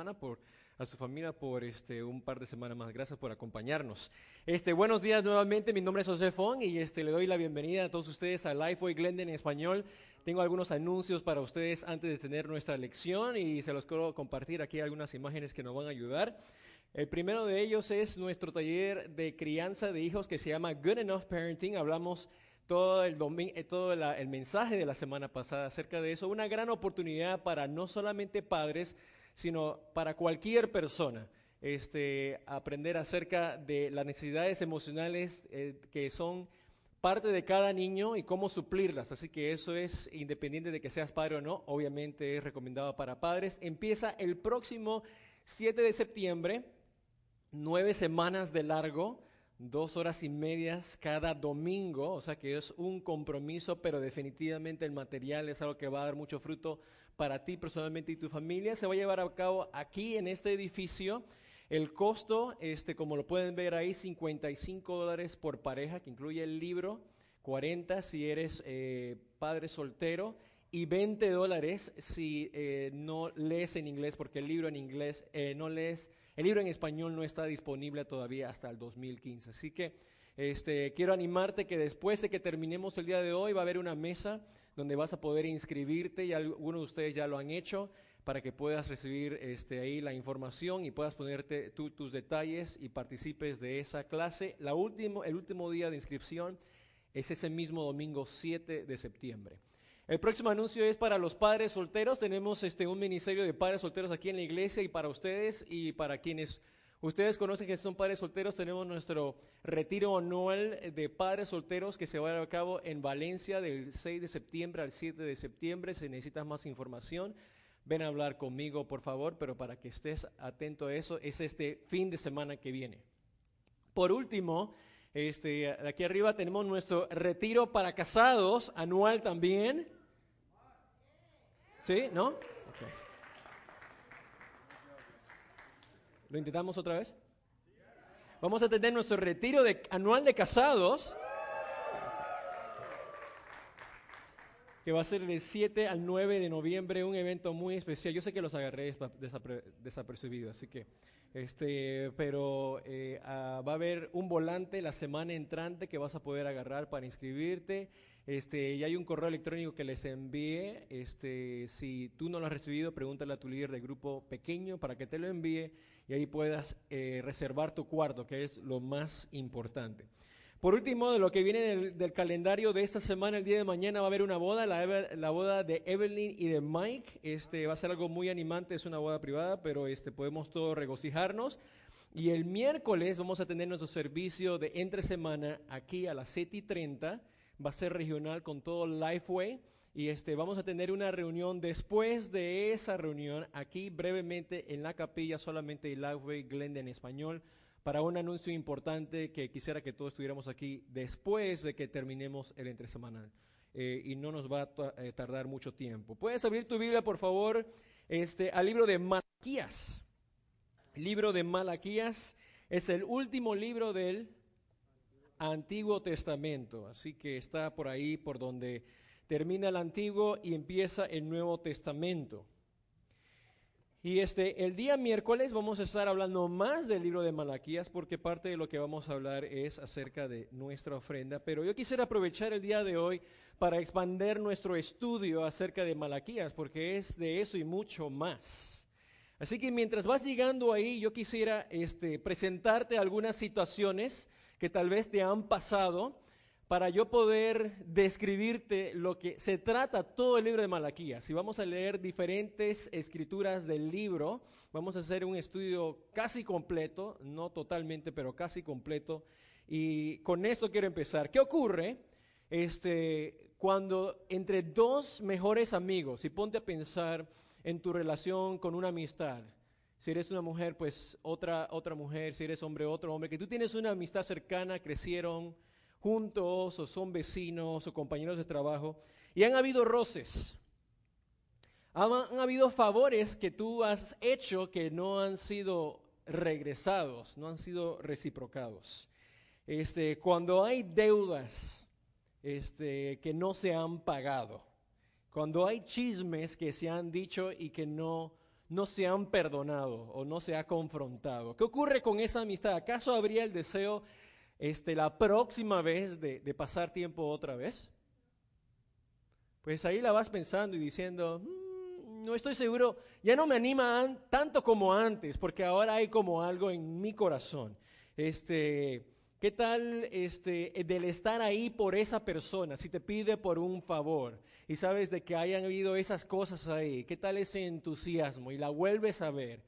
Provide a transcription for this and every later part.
hermana, por a su familia por este un par de semanas más. Gracias por acompañarnos. Este, buenos días nuevamente. Mi nombre es José Fong y este le doy la bienvenida a todos ustedes a Lifeway Glendon en español. Tengo algunos anuncios para ustedes antes de tener nuestra lección y se los quiero compartir aquí algunas imágenes que nos van a ayudar. El primero de ellos es nuestro taller de crianza de hijos que se llama Good Enough Parenting. Hablamos todo el, eh, todo el mensaje de la semana pasada acerca de eso. Una gran oportunidad para no solamente padres, sino para cualquier persona. Este, aprender acerca de las necesidades emocionales eh, que son parte de cada niño y cómo suplirlas. Así que eso es independiente de que seas padre o no, obviamente es recomendado para padres. Empieza el próximo 7 de septiembre, nueve semanas de largo dos horas y medias cada domingo, o sea que es un compromiso, pero definitivamente el material es algo que va a dar mucho fruto para ti personalmente y tu familia. Se va a llevar a cabo aquí en este edificio. El costo, este, como lo pueden ver ahí, 55 dólares por pareja, que incluye el libro, 40 si eres eh, padre soltero y 20 dólares si eh, no lees en inglés, porque el libro en inglés eh, no lees el libro en español no está disponible todavía hasta el 2015. Así que este, quiero animarte que después de que terminemos el día de hoy va a haber una mesa donde vas a poder inscribirte y algunos de ustedes ya lo han hecho para que puedas recibir este, ahí la información y puedas ponerte tus detalles y participes de esa clase. La último, el último día de inscripción es ese mismo domingo 7 de septiembre. El próximo anuncio es para los padres solteros. Tenemos este, un ministerio de padres solteros aquí en la iglesia y para ustedes y para quienes ustedes conocen que son padres solteros, tenemos nuestro retiro anual de padres solteros que se va a llevar a cabo en Valencia del 6 de septiembre al 7 de septiembre. Si necesitas más información, ven a hablar conmigo, por favor, pero para que estés atento a eso, es este fin de semana que viene. Por último, este, aquí arriba tenemos nuestro retiro para casados anual también. ¿Sí? ¿No? ¿Lo intentamos otra vez? Vamos a tener nuestro retiro anual de casados, que va a ser del 7 al 9 de noviembre, un evento muy especial. Yo sé que los agarré desapercibidos, así que, este, pero eh, ah, va a haber un volante la semana entrante que vas a poder agarrar para inscribirte este, y hay un correo electrónico que les envíe. Este, si tú no lo has recibido, pregúntale a tu líder de grupo pequeño para que te lo envíe y ahí puedas eh, reservar tu cuarto, que es lo más importante. Por último, de lo que viene del, calendario de esta semana, el día de mañana va a haber una boda, la, boda de Evelyn y de Mike. Este, va a ser algo muy animante, es una boda privada, pero este, podemos todos regocijarnos. Y el miércoles vamos a tener nuestro servicio de entre semana aquí a las 7 y 30 va a ser regional con todo Lifeway. Y este, vamos a tener una reunión después de esa reunión, aquí brevemente en la capilla, solamente Lifeway Glendon en español, para un anuncio importante que quisiera que todos estuviéramos aquí después de que terminemos el entresemanal. Eh, y no nos va a eh, tardar mucho tiempo. Puedes abrir tu Biblia, por favor, este, al libro de Malaquías. libro de Malaquías es el último libro del Antiguo Testamento. Así que está por ahí por donde termina el Antiguo y empieza el Nuevo Testamento. Y este, el día miércoles vamos a estar hablando más del libro de Malaquías porque parte de lo que vamos a hablar es acerca de nuestra ofrenda. Pero yo quisiera aprovechar el día de hoy para expander nuestro estudio acerca de Malaquías porque es de eso y mucho más. Así que mientras vas llegando ahí, yo quisiera este, presentarte algunas situaciones que tal vez te han pasado para yo poder describirte lo que se trata todo el libro de Malaquías. Si vamos a leer diferentes escrituras del libro, vamos a hacer un estudio casi completo, no totalmente, pero casi completo. Y con eso quiero empezar. ¿Qué ocurre este, cuando entre dos mejores amigos, y ponte a pensar en tu relación con una amistad, si eres una mujer, pues otra, otra mujer, si eres hombre, otro hombre, que tú tienes una amistad cercana, crecieron juntos o son vecinos o compañeros de trabajo, y han habido roces. Han, habido favores que tú has hecho que no han sido regresados, no han sido reciprocados. Este, cuando hay deudas este, que no se han pagado, cuando hay chismes que se han dicho y que no no se han perdonado o no se ha confrontado. ¿Qué ocurre con esa amistad? ¿Acaso habría el deseo este, la próxima vez de, pasar tiempo otra vez? Pues ahí la vas pensando y diciendo, mm, no estoy seguro, ya no me anima tanto como antes, porque ahora hay como algo en mi corazón. Este, ¿Qué tal este, del estar ahí por esa persona, si te pide por un favor y sabes de que hayan habido esas cosas ahí? ¿Qué tal ese entusiasmo y la vuelves a ver?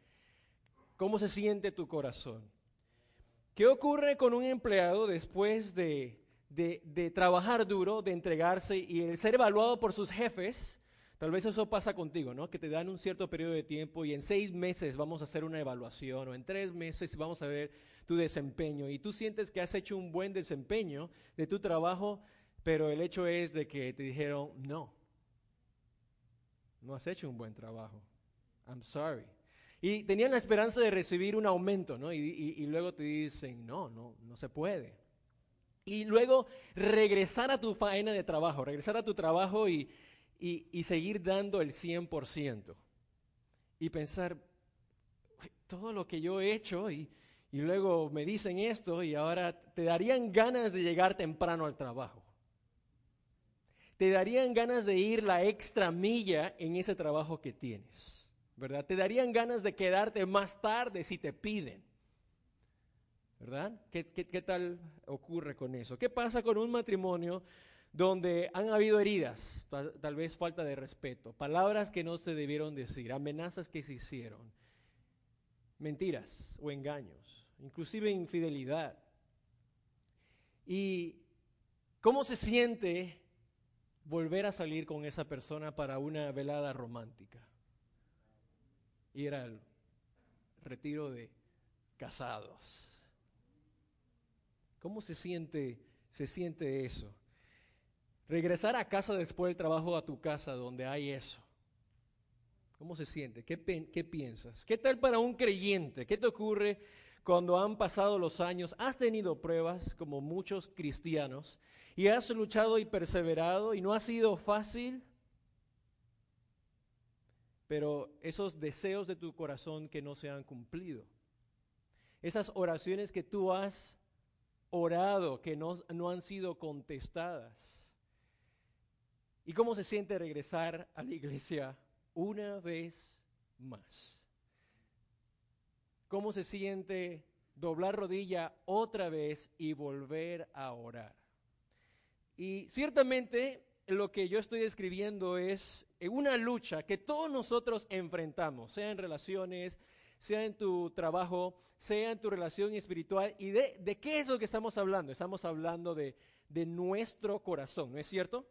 ¿Cómo se siente tu corazón? ¿Qué ocurre con un empleado después de, de, trabajar duro, de entregarse y el ser evaluado por sus jefes? Tal vez eso pasa contigo, ¿no? Que te dan un cierto periodo de tiempo y en seis meses vamos a hacer una evaluación o en tres meses vamos a ver tu desempeño y tú sientes que has hecho un buen desempeño de tu trabajo, pero el hecho es de que te dijeron, no, no has hecho un buen trabajo. I'm sorry. Y tenían la esperanza de recibir un aumento, ¿no? Y, luego te dicen, no, no, no se puede. Y luego regresar a tu faena de trabajo, regresar a tu trabajo y, y seguir dando el 100%. Y pensar, todo lo que yo he hecho y, y luego me dicen esto y ahora te darían ganas de llegar temprano al trabajo. Te darían ganas de ir la extra milla en ese trabajo que tienes, ¿verdad? Te darían ganas de quedarte más tarde si te piden, ¿verdad? ¿Qué, tal ocurre con eso? ¿Qué pasa con un matrimonio donde han habido heridas, tal vez falta de respeto, palabras que no se debieron decir, amenazas que se hicieron, mentiras o engaños? inclusive infidelidad. ¿Y cómo se siente volver a salir con esa persona para una velada romántica? Ir al retiro de casados. ¿Cómo se siente, se siente eso? Regresar a casa después del trabajo a tu casa donde hay eso. ¿Cómo se siente? ¿Qué, ¿Qué, piensas? ¿Qué tal para un creyente? ¿Qué te ocurre cuando han pasado los años, has tenido pruebas como muchos cristianos y has luchado y perseverado y no ha sido fácil, pero esos deseos de tu corazón que no se han cumplido, esas oraciones que tú has orado que no, no han sido contestadas. ¿Y cómo se siente regresar a la iglesia una vez más? cómo se siente doblar rodilla otra vez y volver a orar. Y ciertamente lo que yo estoy describiendo es una lucha que todos nosotros enfrentamos, sea en relaciones, sea en tu trabajo, sea en tu relación espiritual. ¿Y de, qué es lo que estamos hablando? Estamos hablando de, de nuestro corazón, ¿no es cierto?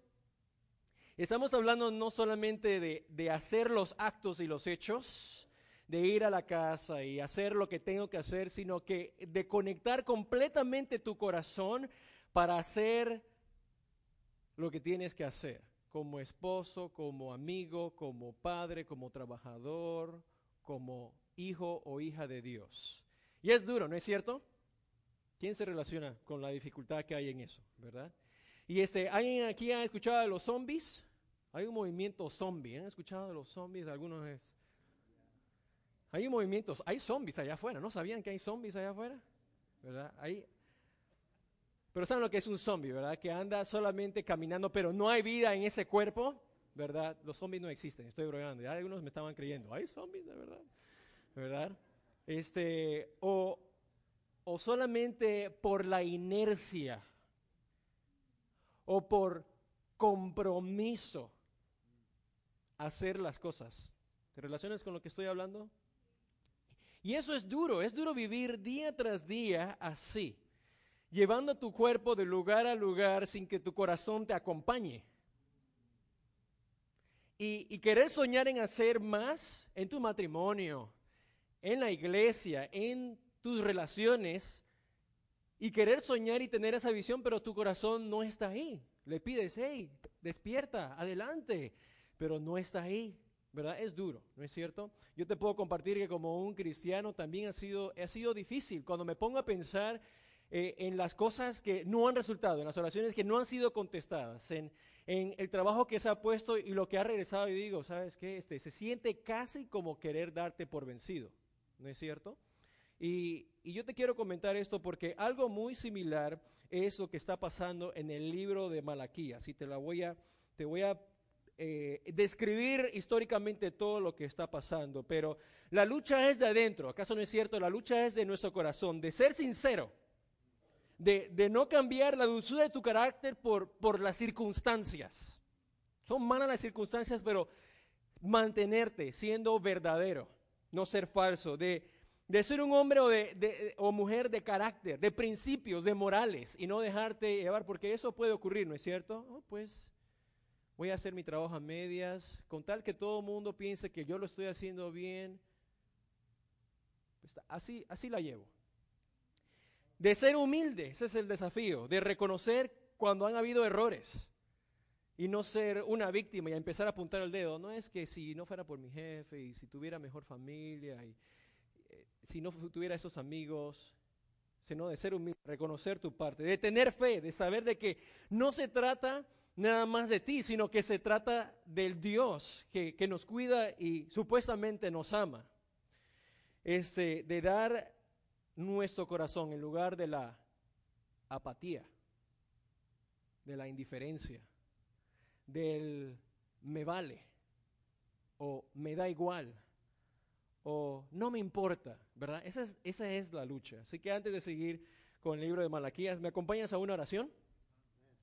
Estamos hablando no solamente de, de hacer los actos y los hechos, de ir a la casa y hacer lo que tengo que hacer, sino que de conectar completamente tu corazón para hacer lo que tienes que hacer, como esposo, como amigo, como padre, como trabajador, como hijo o hija de Dios. Y es duro, ¿no es cierto? ¿Quién se relaciona con la dificultad que hay en eso, verdad? Y este, ¿alguien aquí ha escuchado de los zombies? Hay un movimiento zombie, ¿han escuchado de los zombies? Algunos es, hay movimientos, hay zombies allá afuera. ¿No sabían que hay zombies allá afuera? ¿Verdad? Hay, pero saben lo que es un zombie, ¿verdad? Que anda solamente caminando, pero no hay vida en ese cuerpo, ¿verdad? Los zombies no existen, estoy bromeando. Ya algunos me estaban creyendo, hay zombies de verdad, ¿verdad? Este, o, o solamente por la inercia, o por compromiso hacer las cosas. ¿Te relacionas con lo que estoy hablando? Y eso es duro, es duro vivir día tras día así, llevando tu cuerpo de lugar a lugar sin que tu corazón te acompañe. Y, querer soñar en hacer más en tu matrimonio, en la iglesia, en tus relaciones, y querer soñar y tener esa visión, pero tu corazón no está ahí. Le pides, hey, despierta, adelante, pero no está ahí. ¿verdad? Es duro, ¿no es cierto? Yo te puedo compartir que como un cristiano también ha sido, ha sido difícil cuando me pongo a pensar eh, en las cosas que no han resultado, en las oraciones que no han sido contestadas, en, en el trabajo que se ha puesto y lo que ha regresado y digo, ¿sabes qué? Este, se siente casi como querer darte por vencido, ¿no es cierto? Y, yo te quiero comentar esto porque algo muy similar es lo que está pasando en el libro de Malaquías y te la voy a, te voy a eh, describir históricamente todo lo que está pasando, pero la lucha es de adentro, ¿acaso no es cierto? La lucha es de nuestro corazón, de ser sincero, de, de no cambiar la dulzura de tu carácter por, por las circunstancias. Son malas las circunstancias, pero mantenerte siendo verdadero, no ser falso, de, de ser un hombre o, de, o mujer de carácter, de principios, de morales, y no dejarte llevar, porque eso puede ocurrir, ¿no es cierto? Oh, pues voy a hacer mi trabajo a medias, con tal que todo el mundo piense que yo lo estoy haciendo bien. Así, así la llevo. De ser humilde, ese es el desafío, de reconocer cuando han habido errores y no ser una víctima y empezar a apuntar el dedo. No es que si no fuera por mi jefe y si tuviera mejor familia y eh, si no tuviera esos amigos, sino de ser humilde, reconocer tu parte, de tener fe, de saber de que no se trata nada más de ti, sino que se trata del Dios que, nos cuida y supuestamente nos ama. Este, de dar nuestro corazón en lugar de la apatía, de la indiferencia, del me vale o me da igual o no me importa, ¿verdad? Esa es, esa es la lucha. Así que antes de seguir con el libro de Malaquías, ¿me acompañas a una oración?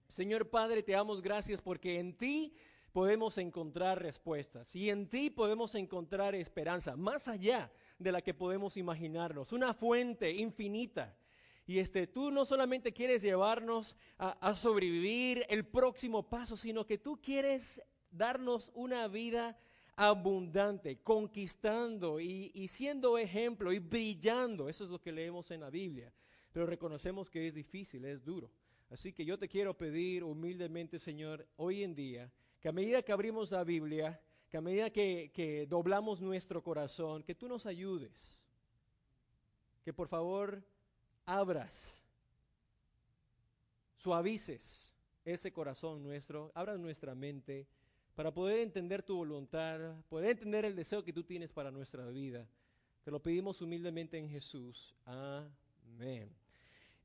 Señor Padre, te damos gracias porque en ti podemos encontrar respuestas y en ti podemos encontrar esperanza, más allá de la que podemos imaginarnos, una fuente infinita. Y este, tú no solamente quieres llevarnos a, sobrevivir el próximo paso, sino que tú quieres darnos una vida abundante, conquistando y, y, siendo ejemplo y brillando. Eso es lo que leemos en la Biblia. Pero reconocemos que es difícil, es duro. Así que yo te quiero pedir humildemente, Señor, hoy en día, que a medida que abrimos la Biblia, que a medida que, doblamos nuestro corazón, que tú nos ayudes. Que por favor abras, suavices ese corazón nuestro, abras nuestra mente para poder entender tu voluntad, poder entender el deseo que tú tienes para nuestra vida. Te lo pedimos humildemente en Jesús. Amén.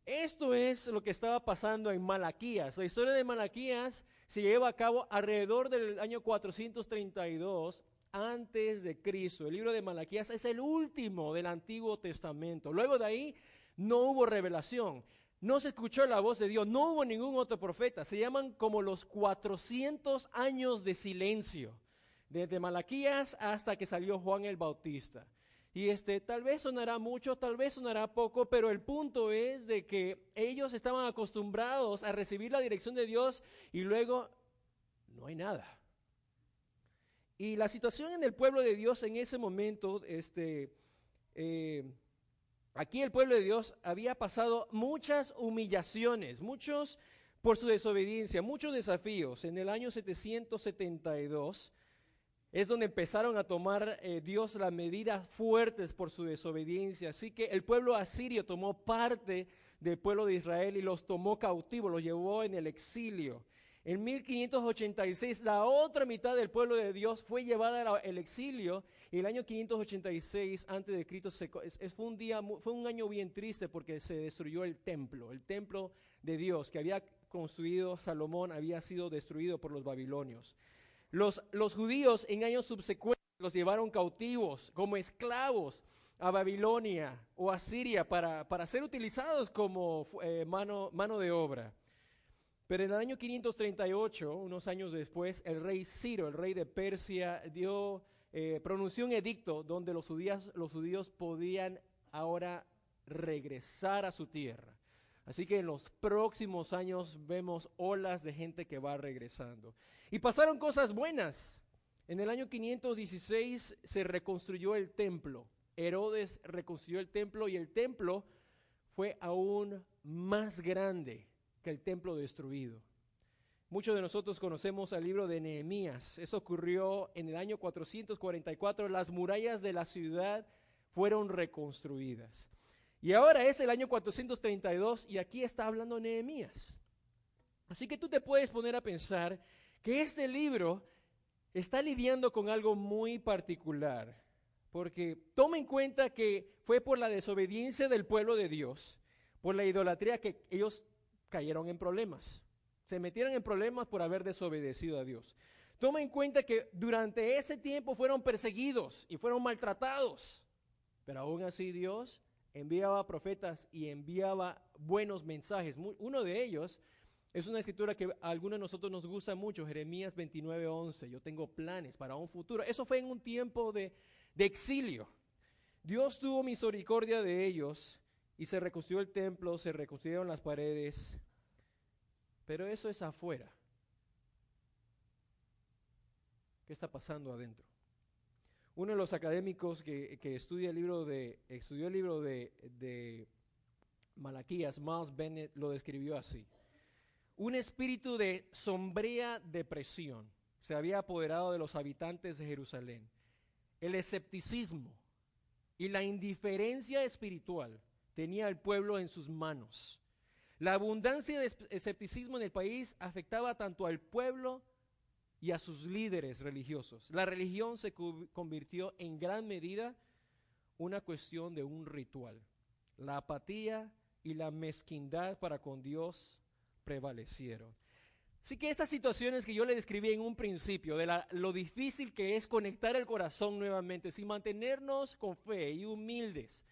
Esto es lo que estaba pasando en Malaquías. La historia de Malaquías se lleva a cabo alrededor del año 432 antes de Cristo. El libro de Malaquías es el último del Antiguo Testamento. Luego de ahí no hubo revelación. No se escuchó la voz de Dios, no hubo ningún otro profeta. Se llaman como los 400 años de silencio, desde Malaquías hasta que salió Juan el Bautista. Y este, tal vez sonará mucho, tal vez sonará poco, pero el punto es de que ellos estaban acostumbrados a recibir la dirección de Dios y luego no hay nada. Y la situación en el pueblo de Dios en ese momento, este, eh, aquí el pueblo de Dios había pasado muchas humillaciones, muchos por su desobediencia, muchos desafíos. En el año 772 es donde empezaron a tomar eh, Dios las medidas fuertes por su desobediencia. Así que el pueblo asirio tomó parte del pueblo de Israel y los tomó cautivos, los llevó en el exilio. En 1586 la otra mitad del pueblo de Dios fue llevada al exilio y el año 586 antes de Cristo fue un día fue un año bien triste porque se destruyó el templo, el templo de Dios que había construido Salomón había sido destruido por los babilonios. Los, judíos en años subsecuentes los llevaron cautivos como esclavos a Babilonia o a Siria para, ser utilizados como eh, mano, mano de obra. Pero en el año 538, unos años después, el rey Ciro, el rey de Persia, dio, eh, pronunció un edicto donde los los judíos podían ahora regresar a su tierra. Así que en los próximos años vemos olas de gente que va regresando. Y pasaron cosas buenas. En el año 516 se reconstruyó el templo. Herodes reconstruyó el templo y el templo fue aún más grande que el templo destruido. Muchos de nosotros conocemos el libro de Nehemías. Eso ocurrió en el año 444. Las murallas de la ciudad fueron reconstruidas. Y ahora es el año 432 y aquí está hablando Nehemías. Así que tú te puedes poner a pensar que este libro está lidiando con algo muy particular, porque toma en cuenta que fue por la desobediencia del pueblo de Dios, por la idolatría que ellos cayeron en problemas, se metieron en problemas por haber desobedecido a Dios. Toma en cuenta que durante ese tiempo fueron perseguidos y fueron maltratados, pero aún así Dios enviaba profetas y enviaba buenos mensajes. Uno de ellos es una escritura que a algunos de nosotros nos gusta mucho, Jeremías 29:11. Yo tengo planes para un futuro. Eso fue en un tiempo de, de exilio. Dios tuvo misericordia de ellos y se reconstruyó el templo, se reconstruyeron las paredes. Pero eso es afuera. ¿Qué está pasando adentro? Uno de los académicos que, estudia el libro de, estudió el libro de, de Malaquías, Miles Bennett, lo describió así. Un espíritu de sombría depresión se había apoderado de los habitantes de Jerusalén. El escepticismo y la indiferencia espiritual tenía el pueblo en sus manos. La abundancia de escepticismo en el país afectaba tanto al pueblo y a sus líderes religiosos. La religión se convirtió en gran medida una cuestión de un ritual. La apatía y la mezquindad para con Dios prevalecieron. Así que estas situaciones que yo le describí en un principio, de lo difícil que es conectar el corazón nuevamente, sin mantenernos con fe y humildes,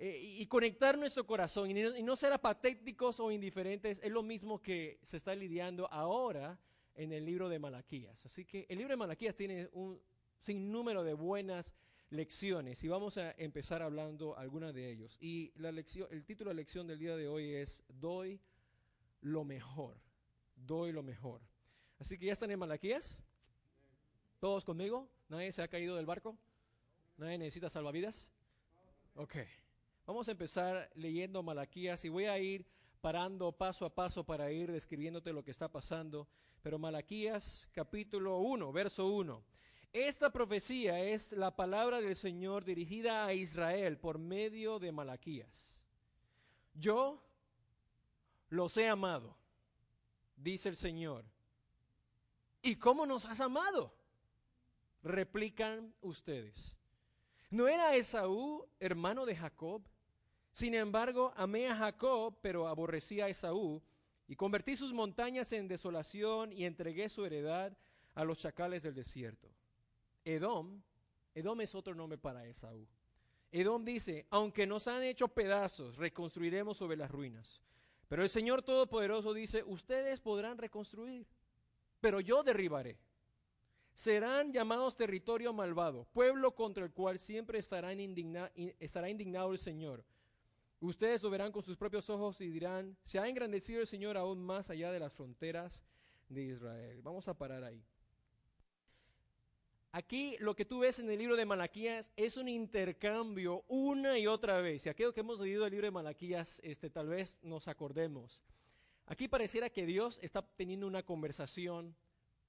eh, y conectar nuestro corazón y no, y no ser apatéticos o indiferentes, es lo mismo que se está lidiando ahora en el libro de Malaquías. Así que el libro de Malaquías tiene un sinnúmero de buenas lecciones y vamos a empezar hablando algunas de ellos. Y la lección, el título de la lección del día de hoy es Doy lo mejor. Doy lo mejor. Así que ya están en Malaquías. ¿Todos conmigo? ¿Nadie se ha caído del barco? ¿Nadie necesita salvavidas? Ok. Vamos a empezar leyendo Malaquías y voy a ir parando paso a paso para ir describiéndote lo que está pasando. Pero Malaquías capítulo 1, verso 1. Esta profecía es la palabra del Señor dirigida a Israel por medio de Malaquías. Yo los he amado, dice el Señor. ¿Y cómo nos has amado? Replican ustedes. ¿No era Esaú hermano de Jacob? Sin embargo, amé a Jacob, pero aborrecí a Esaú, y convertí sus montañas en desolación y entregué su heredad a los chacales del desierto. Edom, Edom es otro nombre para Esaú. Edom dice, aunque nos han hecho pedazos, reconstruiremos sobre las ruinas. Pero el Señor Todopoderoso dice, ustedes podrán reconstruir, pero yo derribaré. Serán llamados territorio malvado, pueblo contra el cual siempre estará, estará indignado el Señor Ustedes lo verán con sus propios ojos y dirán, se ha engrandecido el Señor aún más allá de las fronteras de Israel. Vamos a parar ahí. Aquí lo que tú ves en el libro de Malaquías es un intercambio una y otra vez. Y aquello que hemos leído el libro de Malaquías, este, tal vez nos acordemos. Aquí pareciera que Dios está teniendo una conversación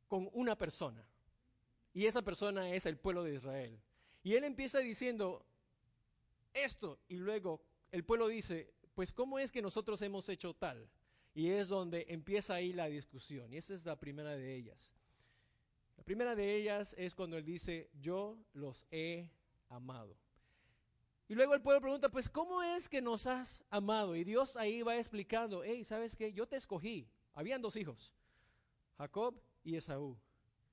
con una persona. Y esa persona es el pueblo de Israel. Y él empieza diciendo esto y luego el pueblo dice, pues ¿cómo es que nosotros hemos hecho tal? Y es donde empieza ahí la discusión. Y esa es la primera de ellas. La primera de ellas es cuando él dice, yo los he amado. Y luego el pueblo pregunta, pues ¿cómo es que nos has amado? Y Dios ahí va explicando, hey, ¿sabes qué? Yo te escogí. Habían dos hijos, Jacob y Esaú.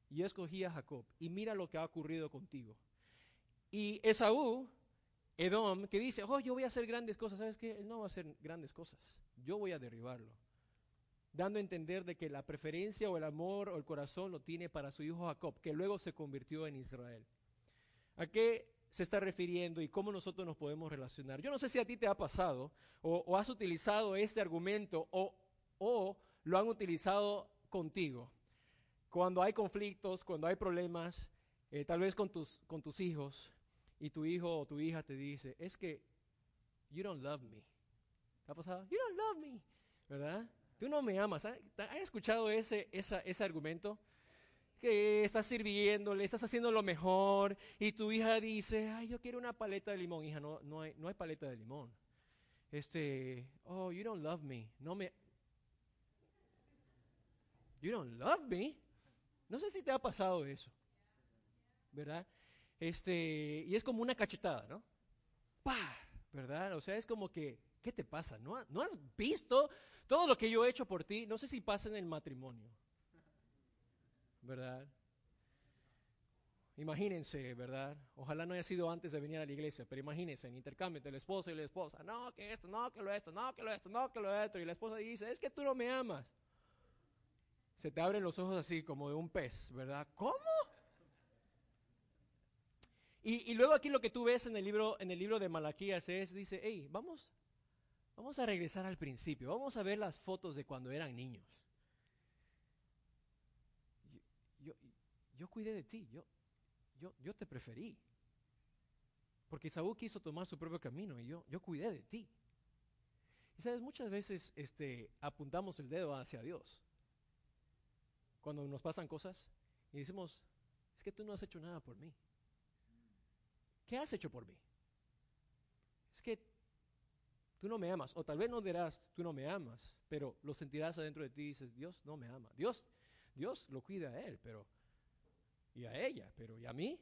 Y yo escogí a Jacob. Y mira lo que ha ocurrido contigo. Y Esaú Edom, que dice, oh, yo voy a hacer grandes cosas. ¿Sabes qué? Él no va a hacer grandes cosas. Yo voy a derribarlo. Dando a entender de que la preferencia o el amor o el corazón lo tiene para su hijo Jacob, que luego se convirtió en Israel. ¿A qué se está refiriendo y cómo nosotros nos podemos relacionar? Yo no sé si a ti te ha pasado o, has utilizado este argumento o, o lo han utilizado contigo. Cuando hay conflictos, cuando hay problemas, eh, tal vez con tus, con tus hijos, y tu hijo o tu hija te dice, es que you don't love me. ¿Te ha pasado? You don't love me, ¿verdad? Tú no me amas. ¿Has escuchado ese, ese argumento? Que estás sirviéndole, estás haciendo lo mejor y tu hija dice, ay, yo quiero una paleta de limón. Hija, no, no, hay, no hay paleta de limón. Este, oh, you don't love me. No me... You don't love me. No sé si te ha pasado eso, ¿verdad? Este, y es como una cachetada, ¿no? ¡Pah! ¿Verdad? O sea, es como que, ¿qué te pasa? ¿No, ¿No has visto todo lo que yo he hecho por ti? No sé si pasa en el matrimonio, ¿verdad? Imagínense, ¿verdad? Ojalá no haya sido antes de venir a la iglesia, pero imagínense, en intercambio entre el esposo y la esposa, no, que esto, no, que lo esto, no, que lo esto, no, que lo esto, y la esposa dice, es que tú no me amas. Se te abren los ojos así como de un pez, ¿verdad? ¿Cómo? Y, luego aquí lo que tú ves en el libro, en el libro de Malaquías es, dice, hey, vamos, vamos a regresar al principio, vamos a ver las fotos de cuando eran niños. Yo, yo, yo cuidé de ti, yo, yo, yo te preferí. Porque Saúl quiso tomar su propio camino y yo, yo cuidé de ti. Y sabes, muchas veces este, apuntamos el dedo hacia Dios. Cuando nos pasan cosas y decimos, es que tú no has hecho nada por mí. ¿Qué has hecho por mí? Es que tú no me amas. O tal vez no dirás, tú no me amas, pero lo sentirás adentro de ti y dices, Dios no me ama. Dios, Dios lo cuida a él, pero y a ella, pero ¿y a mí?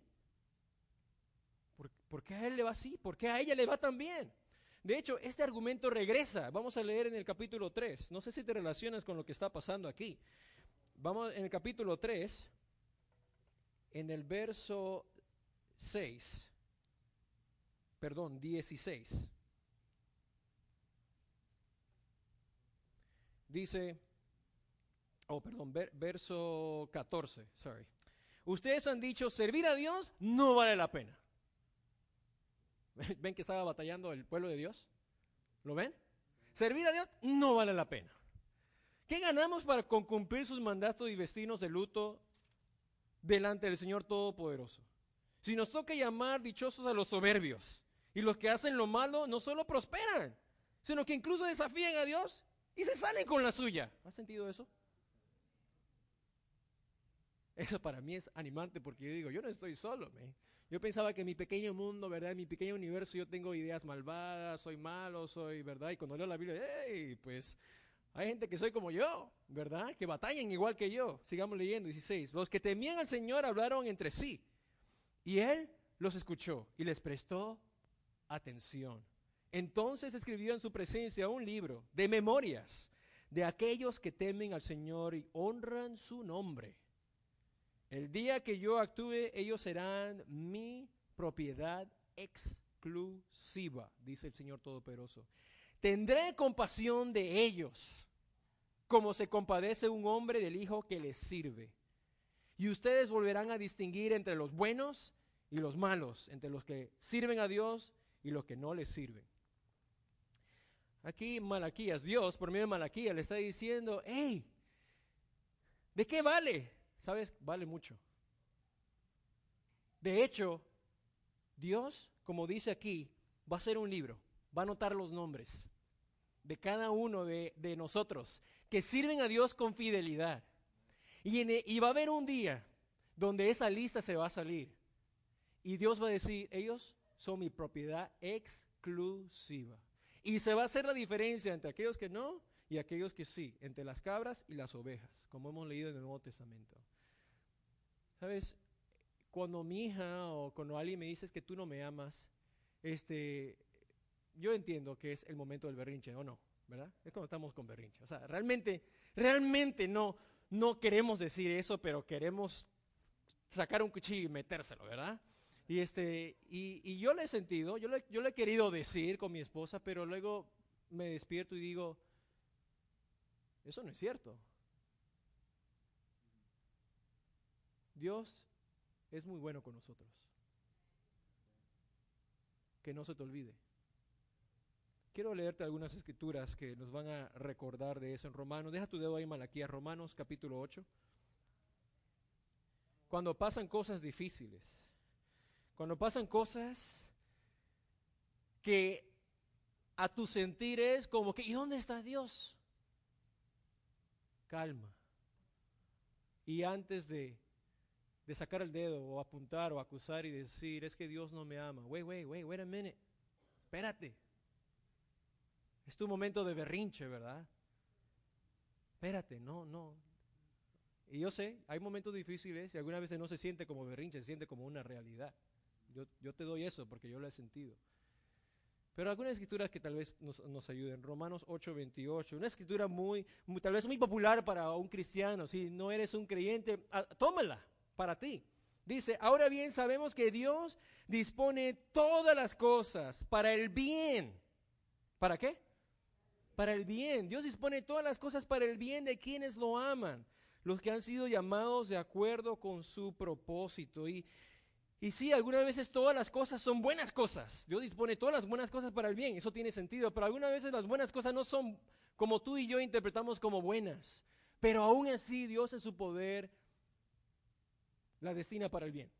¿Por, ¿Por, qué a él le va así? ¿Por qué a ella le va tan bien? De hecho, este argumento regresa. Vamos a leer en el capítulo 3. No sé si te relacionas con lo que está pasando aquí. Vamos en el capítulo 3, en el verso 6, perdón, 16. Dice, oh, perdón, verso 14, sorry. Ustedes han dicho, servir a Dios no vale la pena. ¿Ven que estaba batallando el pueblo de Dios? ¿Lo ven? Servir a Dios no vale la pena. ¿Qué ganamos para cumplir sus mandatos y vestirnos de luto delante del Señor Todopoderoso? Si nos toca llamar dichosos a los soberbios y los que hacen lo malo no solo prosperan, sino que incluso desafían a Dios y se salen con la suya. ¿Has sentido eso? Eso para mí es animante porque yo digo, yo no estoy solo. Yo pensaba que en mi pequeño mundo, ¿verdad? En mi pequeño universo yo tengo ideas malvadas, soy malo, soy, ¿verdad? Y cuando leo la Biblia, hey, pues hay gente que soy como yo, ¿verdad? Que batallan igual que yo. Sigamos leyendo, 16. Los que temían al Señor hablaron entre sí. Y Él los escuchó y les prestó atención. Entonces escribió en su presencia un libro de memorias de aquellos que temen al Señor y honran su nombre. El día que yo actúe, ellos serán mi propiedad exclusiva, dice el Señor Todopoderoso. Tendré compasión de ellos, como se compadece un hombre del hijo que les sirve. Y ustedes volverán a distinguir entre los buenos y los malos, entre los que sirven a Dios y los que no les sirven. Aquí Malaquías, Dios por medio de Malaquías le está diciendo, hey, ¿de qué vale ¿sabes? Vale mucho. De hecho, Dios, como dice aquí, va a hacer un libro, va a anotar los nombres de cada uno de, nosotros que sirven a Dios con fidelidad. Y, e, y va a haber un día donde esa lista se va a salir. Y Dios va a decir, ellos son mi propiedad exclusiva. Y se va a hacer la diferencia entre aquellos que no y aquellos que sí, entre las cabras y las ovejas, como hemos leído en el Nuevo Testamento. ¿Sabes? Cuando mi hija o cuando alguien me dice que tú no me amas, este, yo entiendo que es el momento del berrinche, ¿o no? ¿Verdad? Es cuando estamos con berrinche. O sea, realmente, realmente no, no queremos decir eso, pero queremos sacar un cuchillo y metérselo, ¿verdad? Y, este, y, y yo le he sentido, yo le, yo le he querido decir con mi esposa, pero luego me despierto y digo, eso no es cierto. Dios es muy bueno con nosotros. Que no se te olvide. Quiero leerte algunas escrituras que nos van a recordar de eso en Romanos. Deja tu dedo ahí, Malaquías, Romanos capítulo 8. Cuando pasan cosas difíciles, cuando pasan cosas que a tu sentir es como que, ¿y dónde está Dios? Calma. Y antes de de sacar el dedo o apuntar o acusar y decir, es que Dios no me ama. Wait, wait, wait, wait a minute. Espérate. Es tu momento de berrinche, ¿verdad? Espérate, no, no. Y yo sé, hay momentos difíciles y algunas veces no se siente como berrinche, se siente como una realidad. Yo, te doy eso porque yo lo he sentido. Pero algunas escrituras que tal vez nos, ayuden. Romanos 8, 28. Una escritura muy, muy, tal vez muy popular para un cristiano. Si no eres un creyente, ah, tómala para ti. Dice, ahora bien sabemos que Dios dispone todas las cosas para el bien. ¿Para qué? Para el bien. Dios dispone todas las cosas para el bien de quienes lo aman, los que han sido llamados de acuerdo con su propósito. Y y sí, algunas veces todas las cosas son buenas cosas. Dios dispone todas las buenas cosas para el bien, eso tiene sentido, pero algunas veces las buenas cosas no son como tú y yo interpretamos como buenas. Pero aún así Dios en su poder las destina para el bien.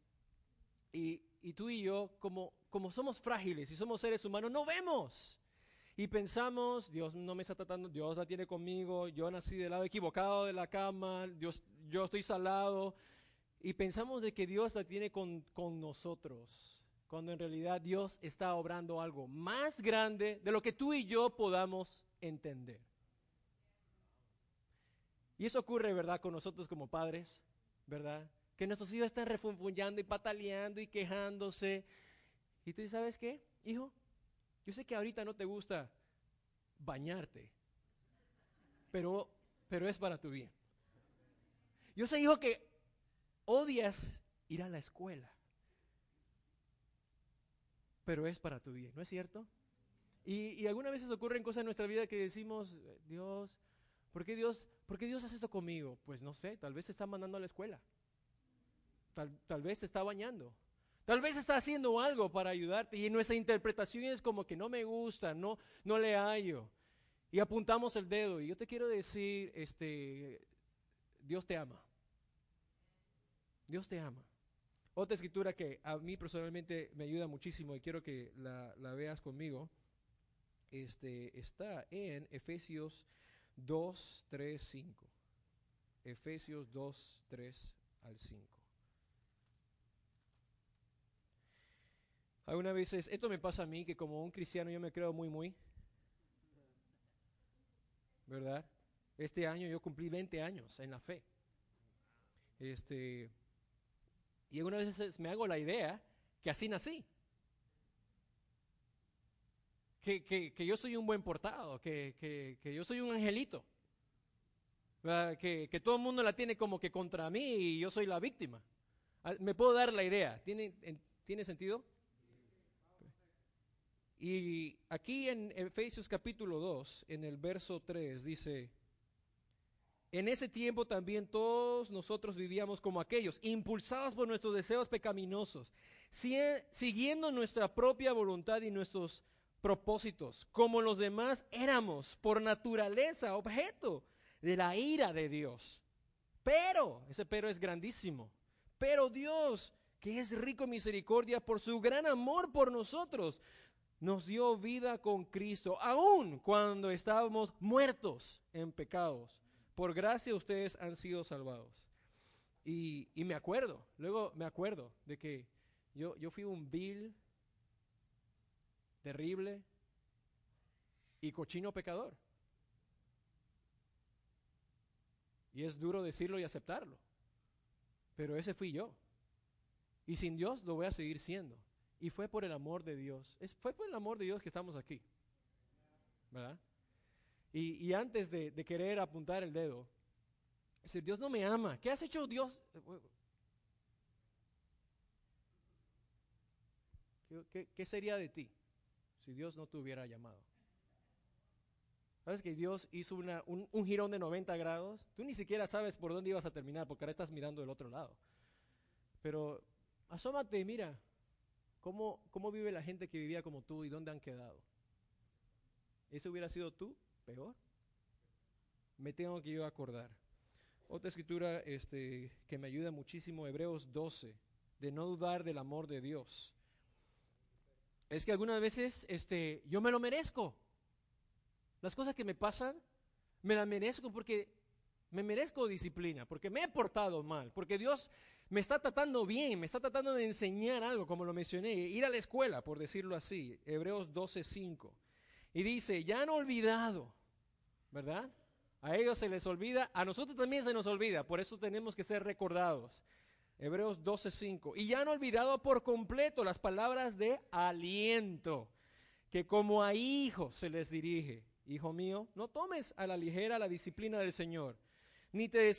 Y, tú y yo, como, como somos frágiles y somos seres humanos, no vemos. Y pensamos, Dios no me está tratando, Dios la tiene conmigo, yo nací del lado equivocado de la cama, Dios, yo estoy salado, y pensamos de que Dios la tiene con, con nosotros, cuando en realidad Dios está obrando algo más grande de lo que tú y yo podamos entender. Y eso ocurre, ¿verdad?, con nosotros como padres, ¿verdad? Que nuestros hijos están refunfuñando y pataleando y quejándose. Y tú sabes qué, hijo, yo sé que ahorita no te gusta bañarte, pero, pero es para tu bien. Yo sé, hijo, que odias ir a la escuela, pero es para tu bien, ¿no es cierto? Y, algunas veces ocurren cosas en nuestra vida que decimos, Dios, ¿por qué Dios, ¿por qué Dios hace esto conmigo? Pues no sé, tal vez te está mandando a la escuela, tal, tal vez te está bañando, Tal vez está haciendo algo para ayudarte y nuestra interpretación es como que no me gusta, no, no le hallo. Y apuntamos el dedo. Y yo te quiero decir, este, Dios te ama. Dios te ama. Otra escritura que a mí personalmente me ayuda muchísimo y quiero que la, veas conmigo, este, está en Efesios 2, 3, 5. Efesios 2, 3 al 5. Algunas veces, esto me pasa a mí, que como un cristiano yo me creo muy, muy, ¿verdad? Este año yo cumplí 20 años en la fe. Este, y algunas veces me hago la idea que así nací. Que, que, yo soy un buen portado, que, que yo soy un angelito. Que, que, todo el mundo la tiene como que contra mí y yo soy la víctima. Ah, me puedo dar la idea. ¿Tiene, ¿tiene sentido? Y aquí en Efesios capítulo 2, en el verso 3, dice, en ese tiempo también todos nosotros vivíamos como aquellos, impulsados por nuestros deseos pecaminosos, siguiendo nuestra propia voluntad y nuestros propósitos, como los demás éramos por naturaleza objeto de la ira de Dios. Pero, ese pero es grandísimo, pero Dios, que es rico en misericordia por su gran amor por nosotros, nos dio vida con Cristo, aun cuando estábamos muertos en pecados por gracia ustedes han sido salvados. Y, me acuerdo, luego me acuerdo de que yo, yo fui un vil, terrible y cochino pecador. Y es duro decirlo y aceptarlo. Pero ese fui yo. Y sin Dios lo voy a seguir siendo. Y fue por el amor de Dios. Fue por el amor de Dios que estamos aquí. ¿Verdad? Y, antes de, querer apuntar el dedo, decir, Dios no me ama. ¿Qué has hecho Dios? ¿Qué, sería de ti si Dios no te hubiera llamado? ¿Sabes que Dios hizo un, un, girón de 90 grados? Tú ni siquiera sabes por dónde ibas a terminar porque ahora estás mirando del otro lado. Pero asómate y mira cómo, cómo vive la gente que vivía como tú y dónde han quedado. ¿Ese hubiera sido tú? Peor. Me tengo que yo acordar. Otra escritura este, que me ayuda muchísimo, Hebreos 12, de no dudar del amor de Dios. Es que algunas veces este, yo me lo merezco. Las cosas que me pasan, me las merezco porque me merezco disciplina, porque me he portado mal, porque Dios me está tratando bien, me está tratando de enseñar algo, como lo mencioné, ir a la escuela, por decirlo así. Hebreos 12, 5. Y dice, ya han olvidado, ¿verdad? A ellos se les olvida, a nosotros también se nos olvida, por eso tenemos que ser recordados. Hebreos 12:5. Y ya han olvidado por completo las palabras de aliento, que como a hijos se les dirige. Hijo mío, no tomes a la ligera la disciplina del Señor, ni te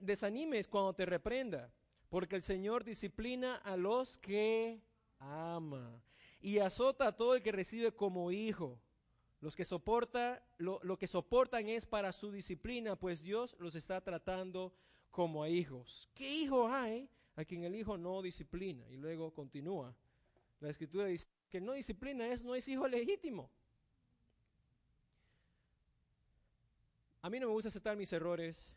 desanimes cuando te reprenda, porque el Señor disciplina a los que ama y azota a todo el que recibe como hijo. Los que soporta, lo, lo, que soportan es para su disciplina, pues Dios los está tratando como a hijos. ¿Qué hijo hay a quien el hijo no disciplina? Y luego continúa. La escritura dice que no disciplina es, no es hijo legítimo. A mí no me gusta aceptar mis errores.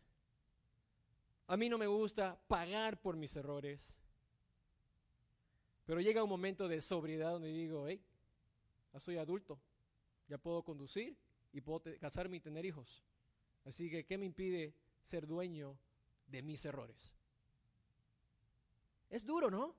A mí no me gusta pagar por mis errores. Pero llega un momento de sobriedad donde digo, hey, ya soy adulto ya puedo conducir y puedo casarme y tener hijos. Así que, ¿qué me impide ser dueño de mis errores? Es duro, ¿no?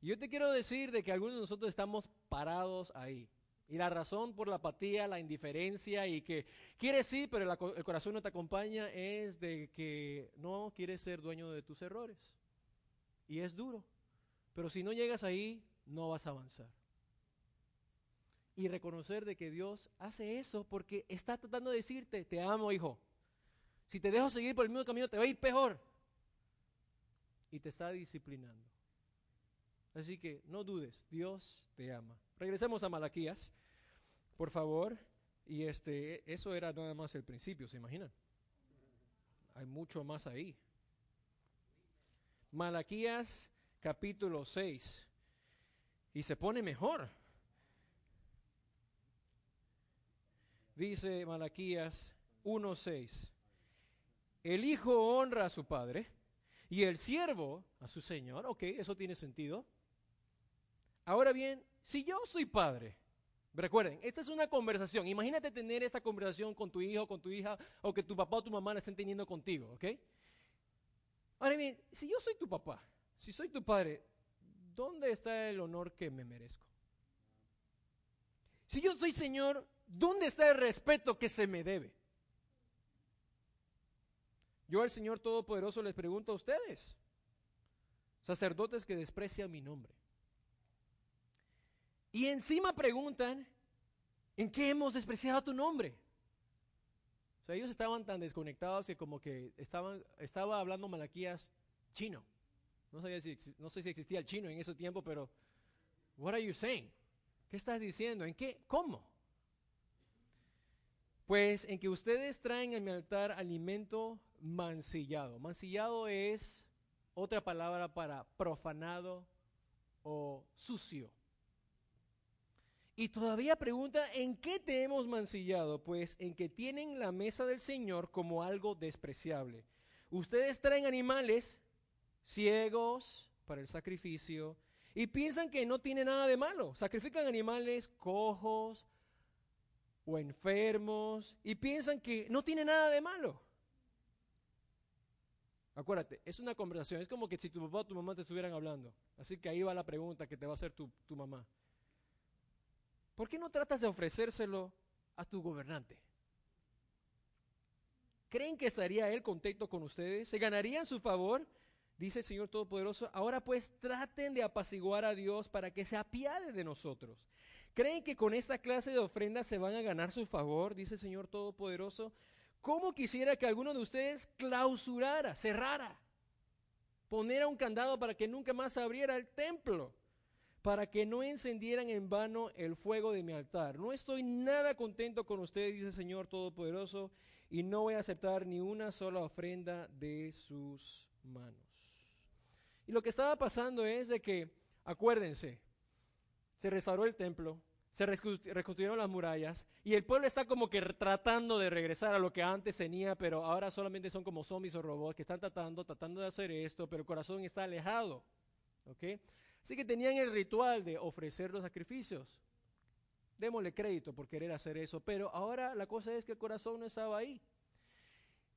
Y yo te quiero decir de que algunos de nosotros estamos parados ahí. Y la razón por la apatía, la indiferencia y que quieres sí, pero el corazón no te acompaña es de que no quieres ser dueño de tus errores. Y es duro. Pero si no llegas ahí, no vas a avanzar y reconocer de que Dios hace eso porque está tratando de decirte, te amo, hijo. Si te dejo seguir por el mismo camino, te va a ir peor. Y te está disciplinando. Así que no dudes, Dios te ama. Regresemos a Malaquías, por favor. Y este, eso era nada más el principio, ¿se imaginan? Hay mucho más ahí. Malaquías capítulo 6. Y se pone mejor. Dice Malaquías 1.6, el hijo honra a su padre y el siervo a su señor. Ok, eso tiene sentido. Ahora bien, si yo soy padre, recuerden, esta es una conversación. Imagínate tener esta conversación con tu hijo, con tu hija, o que tu papá o tu mamá la estén teniendo contigo, ¿ok? Ahora bien, si yo soy tu papá, si soy tu padre, ¿dónde está el honor que me merezco? Si yo soy Señor, ¿Dónde está el respeto que se me debe? Yo al Señor Todopoderoso les pregunto a ustedes, sacerdotes que desprecian mi nombre. Y encima preguntan, ¿en qué hemos despreciado tu nombre? O sea, ellos estaban tan desconectados que como que estaban, estaba hablando Malaquías chino. No, sabía si, no sé si existía el chino en ese tiempo, pero what are you saying? ¿Qué estás diciendo? ¿En qué? ¿Cómo? Pues en que ustedes traen a mi altar alimento mancillado. Mancillado es otra palabra para profanado o sucio. Y todavía pregunta, ¿en qué te hemos mancillado? Pues en que tienen la mesa del Señor como algo despreciable. Ustedes traen animales ciegos para el sacrificio y piensan que no tiene nada de malo. Sacrifican animales cojos, o enfermos y piensan que no tiene nada de malo. Acuérdate, es una conversación, es como que si tu papá o tu mamá te estuvieran hablando. Así que ahí va la pregunta que te va a hacer tu, tu mamá. ¿Por qué no tratas de ofrecérselo a tu gobernante? ¿Creen que estaría él contento con ustedes? ¿Se ganarían su favor? Dice el Señor Todopoderoso. Ahora pues traten de apaciguar a Dios para que se apiade de nosotros. ¿Creen que con esta clase de ofrendas se van a ganar su favor? Dice el Señor Todopoderoso. ¿Cómo quisiera que alguno de ustedes clausurara, cerrara, ponera un candado para que nunca más abriera el templo? para que no encendieran en vano el fuego de mi altar. No estoy nada contento con ustedes, dice el Señor Todopoderoso, y no voy a aceptar ni una sola ofrenda de sus manos. Y lo que estaba pasando es de que, acuérdense, se restauró el templo, se reconstruyeron las murallas y el pueblo está como que tratando de regresar a lo que antes tenía, pero ahora solamente son como zombies o robots que están tratando, tratando de hacer esto, pero el corazón está alejado. ¿ok? Así que tenían el ritual de ofrecer los sacrificios. Démosle crédito por querer hacer eso, pero ahora la cosa es que el corazón no estaba ahí.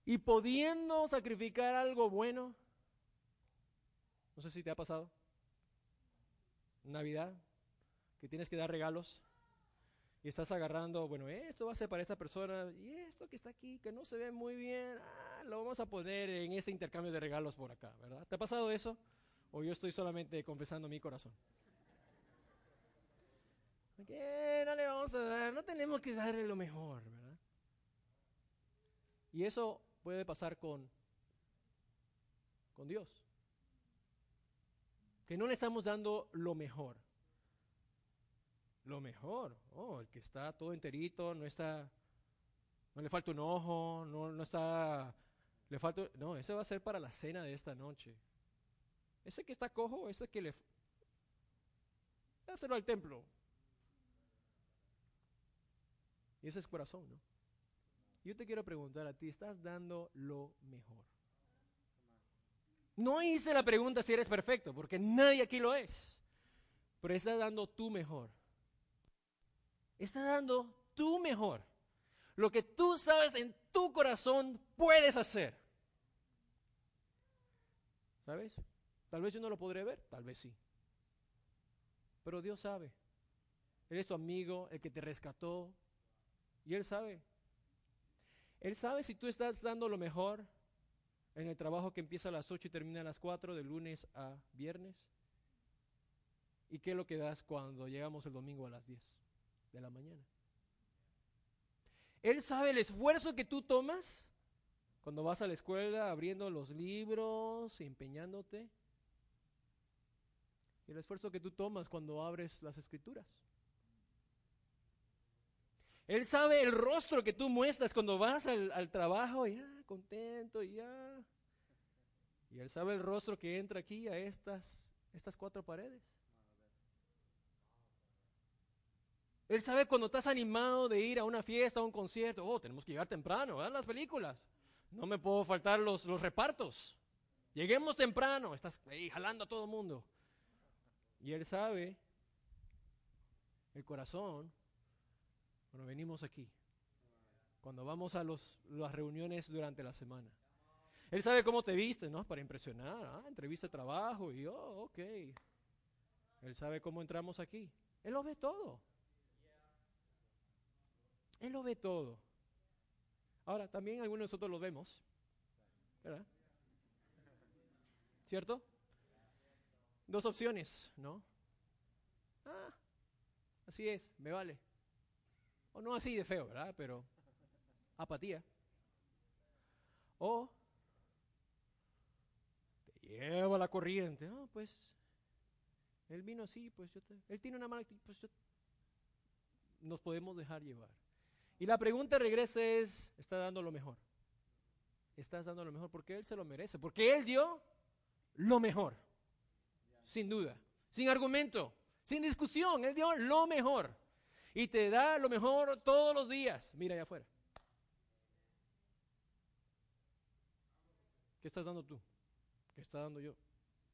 Y pudiendo sacrificar algo bueno, no sé si te ha pasado, Navidad, que tienes que dar regalos y estás agarrando, bueno, esto va a ser para esta persona y esto que está aquí, que no se ve muy bien, ah, lo vamos a poner en este intercambio de regalos por acá, ¿verdad? ¿Te ha pasado eso? ¿O yo estoy solamente confesando mi corazón? ¿Qué? No le vamos a dar, no tenemos que darle lo mejor, ¿verdad? Y eso puede pasar con, con Dios. Que no le estamos dando lo mejor lo mejor. Oh, el que está todo enterito, no está, no le falta un ojo, no, no está, le falta, no, ese va a ser para la cena de esta noche. Ese que está cojo, ese que le, hacerlo al templo. Y ese es corazón, ¿no? Yo te quiero preguntar a ti, ¿estás dando lo mejor? No hice la pregunta si eres perfecto, porque nadie aquí lo es. Pero estás dando tu mejor. Estás dando tu mejor. Lo que tú sabes en tu corazón puedes hacer. ¿Sabes? Tal vez yo no lo podré ver, tal vez sí. Pero Dios sabe. Él es tu amigo, el que te rescató. Y Él sabe. Él sabe si tú estás dando lo mejor en el trabajo que empieza a las 8 y termina a las 4, de lunes a viernes. ¿Y qué es lo que das cuando llegamos el domingo a las 10? De la mañana. Él sabe el esfuerzo que tú tomas cuando vas a la escuela abriendo los libros, empeñándote. Y el esfuerzo que tú tomas cuando abres las escrituras. Él sabe el rostro que tú muestras cuando vas al, trabajo, ya contento, ya. Y Él sabe el rostro que entra aquí a estas, estas cuatro paredes. Él sabe cuando estás animado de ir a una fiesta, a un concierto. Oh, tenemos que llegar temprano, ¿verdad? Las películas. No me puedo faltar los, los repartos. Lleguemos temprano. Estás ahí jalando a todo el mundo. Y Él sabe el corazón cuando venimos aquí. Cuando vamos a los, las reuniones durante la semana. Él sabe cómo te viste, ¿no? Para impresionar. Ah, entrevista de trabajo. Y oh, ok. Él sabe cómo entramos aquí. Él lo ve todo. Él lo ve todo. Ahora, también algunos de nosotros lo vemos, ¿verdad? ¿Cierto? Dos opciones, ¿no? Ah, así es, me vale. O no así de feo, ¿verdad? Pero apatía. O te lleva la corriente. Ah, pues él vino así, pues yo te, él tiene una mala actitud, pues yo, nos podemos dejar llevar. Y la pregunta regresa es, ¿está dando lo mejor? ¿Estás dando lo mejor? Porque Él se lo merece. Porque Él dio lo mejor. Sin duda. Sin argumento. Sin discusión. Él dio lo mejor. Y te da lo mejor todos los días. Mira allá afuera. ¿Qué estás dando tú? ¿Qué está dando yo?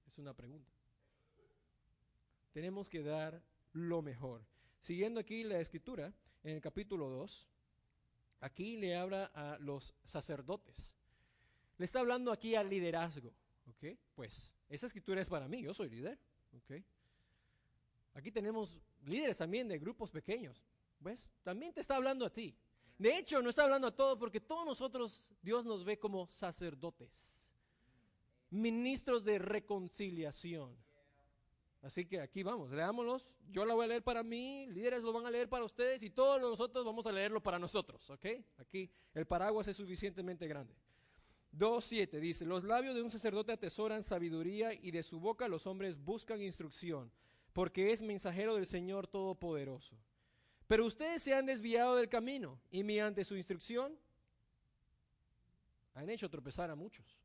Es una pregunta. Tenemos que dar lo mejor. Siguiendo aquí la escritura, en el capítulo 2, aquí le habla a los sacerdotes. Le está hablando aquí al liderazgo. ¿Ok? Pues esa escritura es para mí, yo soy líder. ¿Ok? Aquí tenemos líderes también de grupos pequeños. ¿Ves? También te está hablando a ti. De hecho, no está hablando a todos porque todos nosotros, Dios nos ve como sacerdotes, ministros de reconciliación. Así que aquí vamos, leámoslos. Yo la voy a leer para mí, líderes lo van a leer para ustedes y todos nosotros vamos a leerlo para nosotros, ¿ok? Aquí el paraguas es suficientemente grande. 2.7 dice, los labios de un sacerdote atesoran sabiduría y de su boca los hombres buscan instrucción, porque es mensajero del Señor Todopoderoso. Pero ustedes se han desviado del camino y mediante su instrucción han hecho tropezar a muchos.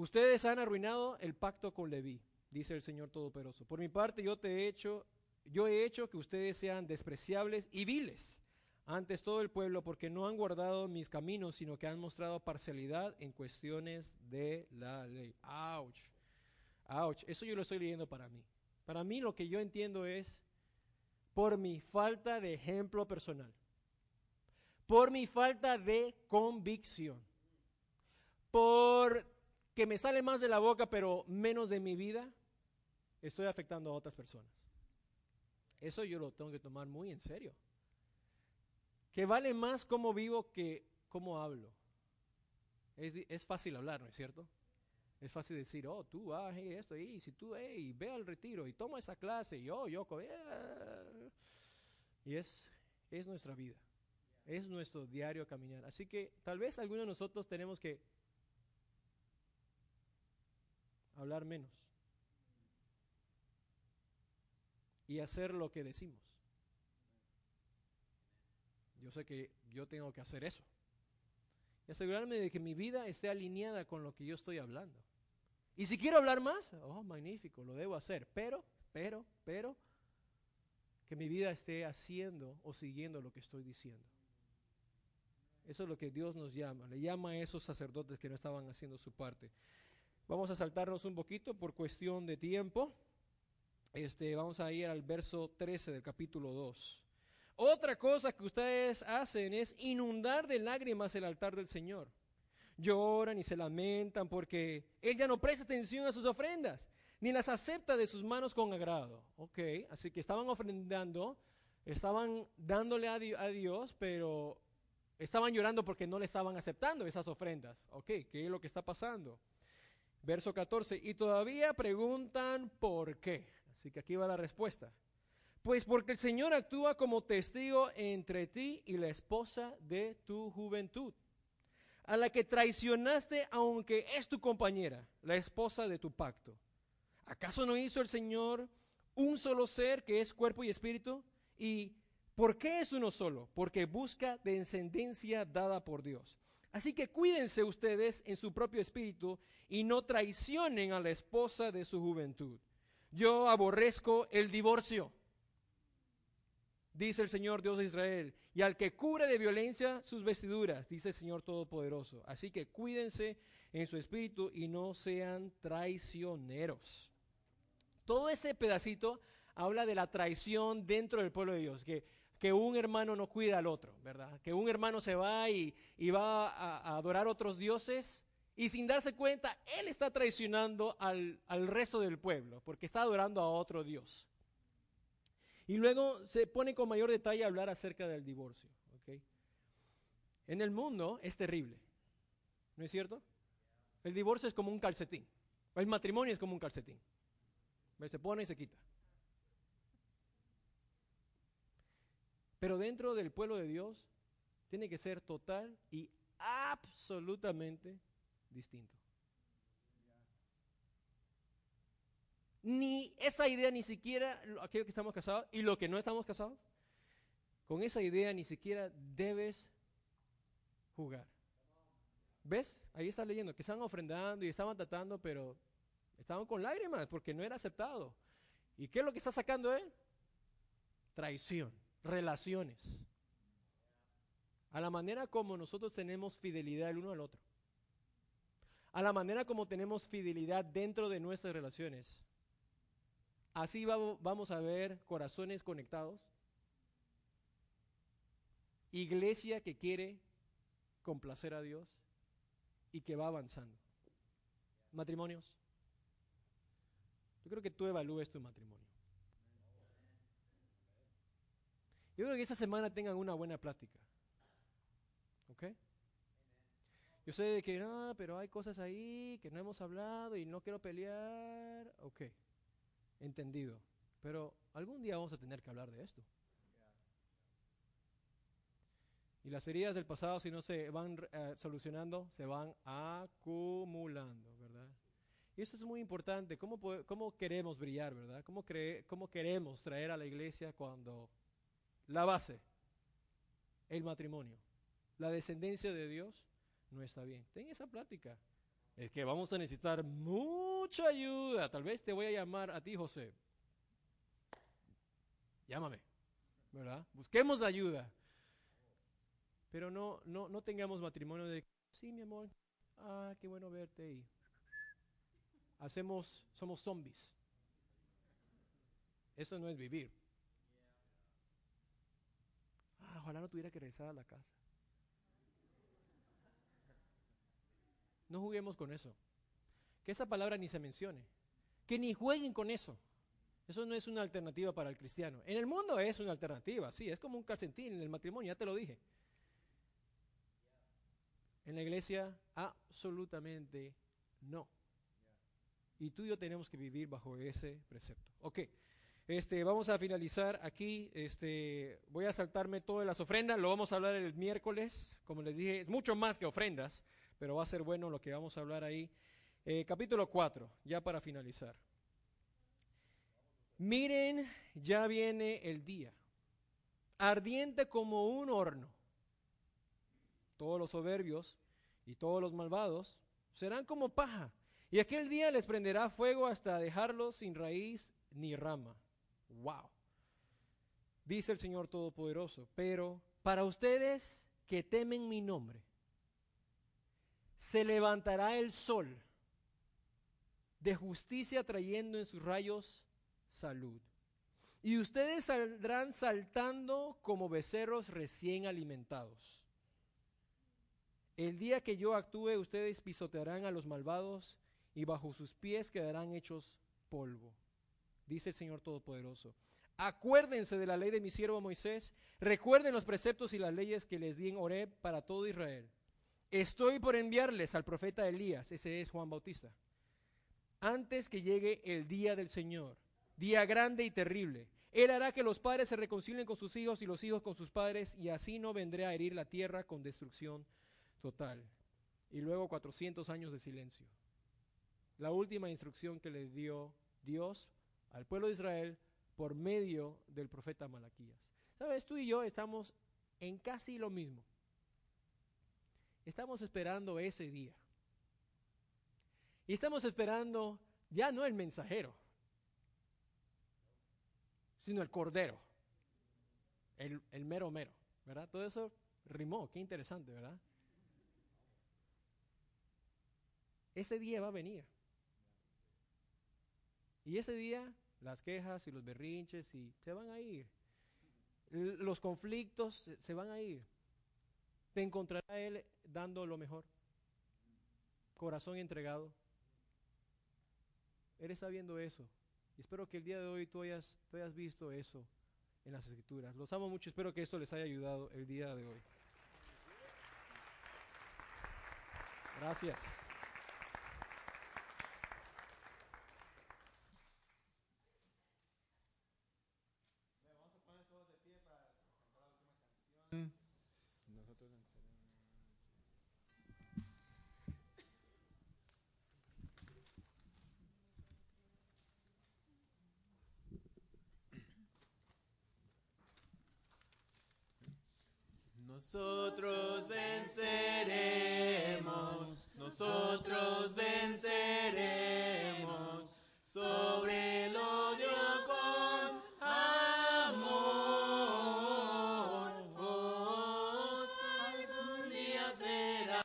Ustedes han arruinado el pacto con Leví, dice el Señor Todopoderoso. Por mi parte, yo te he hecho, yo he hecho que ustedes sean despreciables y viles antes todo el pueblo, porque no han guardado mis caminos, sino que han mostrado parcialidad en cuestiones de la ley. Ouch. Ouch. Eso yo lo estoy leyendo para mí. Para mí lo que yo entiendo es por mi falta de ejemplo personal, por mi falta de convicción, por que me sale más de la boca pero menos de mi vida, estoy afectando a otras personas. Eso yo lo tengo que tomar muy en serio. Que vale más cómo vivo que cómo hablo. Es, fácil hablar, ¿no es cierto? Es fácil decir, oh, tú haz esto, y si tú, hey, ve al retiro y toma esa clase, y oh, yo, eh". y es, es nuestra vida, es nuestro diario caminar. Así que tal vez algunos de nosotros tenemos que hablar menos y hacer lo que decimos. Yo sé que yo tengo que hacer eso. Y asegurarme de que mi vida esté alineada con lo que yo estoy hablando. Y si quiero hablar más, oh, magnífico, lo debo hacer. Pero, pero, pero, que mi vida esté haciendo o siguiendo lo que estoy diciendo. Eso es lo que Dios nos llama. Le llama a esos sacerdotes que no estaban haciendo su parte. Vamos a saltarnos un poquito por cuestión de tiempo. Este, vamos a ir al verso 13 del capítulo 2. Otra cosa que ustedes hacen es inundar de lágrimas el altar del Señor. Lloran y se lamentan porque Él ya no presta atención a sus ofrendas, ni las acepta de sus manos con agrado. Ok, así que estaban ofrendando, estaban dándole a, Dios, pero estaban llorando porque no le estaban aceptando esas ofrendas. Ok, ¿qué es lo que está pasando? Verso 14, y todavía preguntan por qué. Así que aquí va la respuesta. Pues porque el Señor actúa como testigo entre ti y la esposa de tu juventud, a la que traicionaste aunque es tu compañera, la esposa de tu pacto. ¿Acaso no hizo el Señor un solo ser que es cuerpo y espíritu? ¿Y por qué es uno solo? Porque busca descendencia dada por Dios. Así que cuídense ustedes en su propio espíritu y no traicionen a la esposa de su juventud. Yo aborrezco el divorcio dice el Señor Dios de Israel, y al que cubre de violencia sus vestiduras, dice el Señor Todopoderoso. Así que cuídense en su espíritu y no sean traicioneros. Todo ese pedacito habla de la traición dentro del pueblo de Dios, que un hermano no cuida al otro, ¿verdad? Que un hermano se va y, va a, a, adorar otros dioses y sin darse cuenta, él está traicionando al, al resto del pueblo, porque está adorando a otro Dios. Y luego se pone con mayor detalle a hablar acerca del divorcio. En el mundo es terrible, ¿no es cierto? El divorcio es como un calcetín. El matrimonio es como un calcetín. Se pone y se quita. Pero dentro del pueblo de Dios tiene que ser total y absolutamente distinto. Ni esa idea, ni siquiera aquello que estamos casados y lo que no estamos casados, con esa idea ni siquiera debes jugar. ¿Ves? Ahí está leyendo que estaban ofrendando y estaban tratando, pero estaban con lágrimas porque no era aceptado. ¿Y qué es lo que está sacando él? Traición, relaciones. A la manera como nosotros tenemos fidelidad el uno al otro. A la manera como tenemos fidelidad dentro de nuestras relaciones. Así vamos a ver corazones conectados, iglesia que quiere complacer a Dios y que va avanzando. Matrimonios. Yo creo que tú evalúes tu matrimonio. Yo creo que esta semana tengan una buena plática. ¿Ok? Yo sé que no, pero hay cosas ahí que no hemos hablado y no quiero pelear. Ok entendido. Pero algún día vamos a tener que hablar de esto. Y las heridas del pasado, si no se van eh, solucionando, se van acumulando, ¿verdad? Y eso es muy importante. ¿Cómo, cómo queremos brillar, verdad? ¿Cómo, ¿Cómo queremos traer a la iglesia cuando la base, el matrimonio, la descendencia de Dios, no está bien? Ten esa plática. Es que vamos a necesitar mucha ayuda. Tal vez te voy a llamar a ti, José. Llámame, ¿verdad? Busquemos ayuda. Pero no, no, no tengamos matrimonio de, sí, mi amor, ah, qué bueno verte. Y hacemos, somos zombies. Eso no es vivir. Ah, ojalá no tuviera que regresar a la casa. No juguemos con eso. Que esa palabra ni se mencione. Que ni jueguen con eso. Eso no es una alternativa para el cristiano. En el mundo es una alternativa, sí, es como un calcetín en el matrimonio, ya te lo dije. En la iglesia, absolutamente no. Y tú y yo tenemos que vivir bajo ese precepto. Ok, este, vamos a finalizar aquí. Este, voy a saltarme todas las ofrendas, lo vamos a hablar el miércoles. Como les dije, es mucho más que ofrendas, pero va a ser bueno lo que vamos a hablar ahí. Eh, capítulo 4, ya para finalizar. Miren, ya viene el día, ardiente como un horno. Todos los soberbios y todos los malvados serán como paja, y aquel día les prenderá fuego hasta dejarlos sin raíz ni rama. Wow. Dice el Señor Todopoderoso, pero para ustedes que temen mi nombre, se levantará el sol de justicia trayendo en sus rayos salud. Y ustedes saldrán saltando como becerros recién alimentados. El día que yo actúe, ustedes pisotearán a los malvados y bajo sus pies quedarán hechos polvo. Dice el Señor Todopoderoso. Acuérdense de la ley de mi siervo Moisés. Recuerden los preceptos y las leyes que les di en Horeb para todo Israel. Estoy por enviarles al profeta Elías, ese es Juan Bautista, antes que llegue el día del Señor día grande y terrible. Él hará que los padres se reconcilien con sus hijos y los hijos con sus padres, y así no vendré a herir la tierra con destrucción total. Y luego 400 años de silencio. La última instrucción que le dio Dios al pueblo de Israel por medio del profeta Malaquías. Sabes, tú y yo estamos en casi lo mismo. Estamos esperando ese día. Y estamos esperando ya no el mensajero, sino el cordero, el, el mero mero, ¿verdad? Todo eso rimó, qué interesante, ¿verdad? Ese día va a venir. Y ese día las quejas y los berrinches y se van a ir. Los conflictos se van a ir. Te encontrará Él dando lo mejor. Corazón entregado. Él está viendo eso espero que el día de hoy tú hayas, tú hayas visto eso en las escrituras. Los amo mucho, espero que esto les haya ayudado el día de hoy. Gracias. Nosotros venceremos, nosotros venceremos.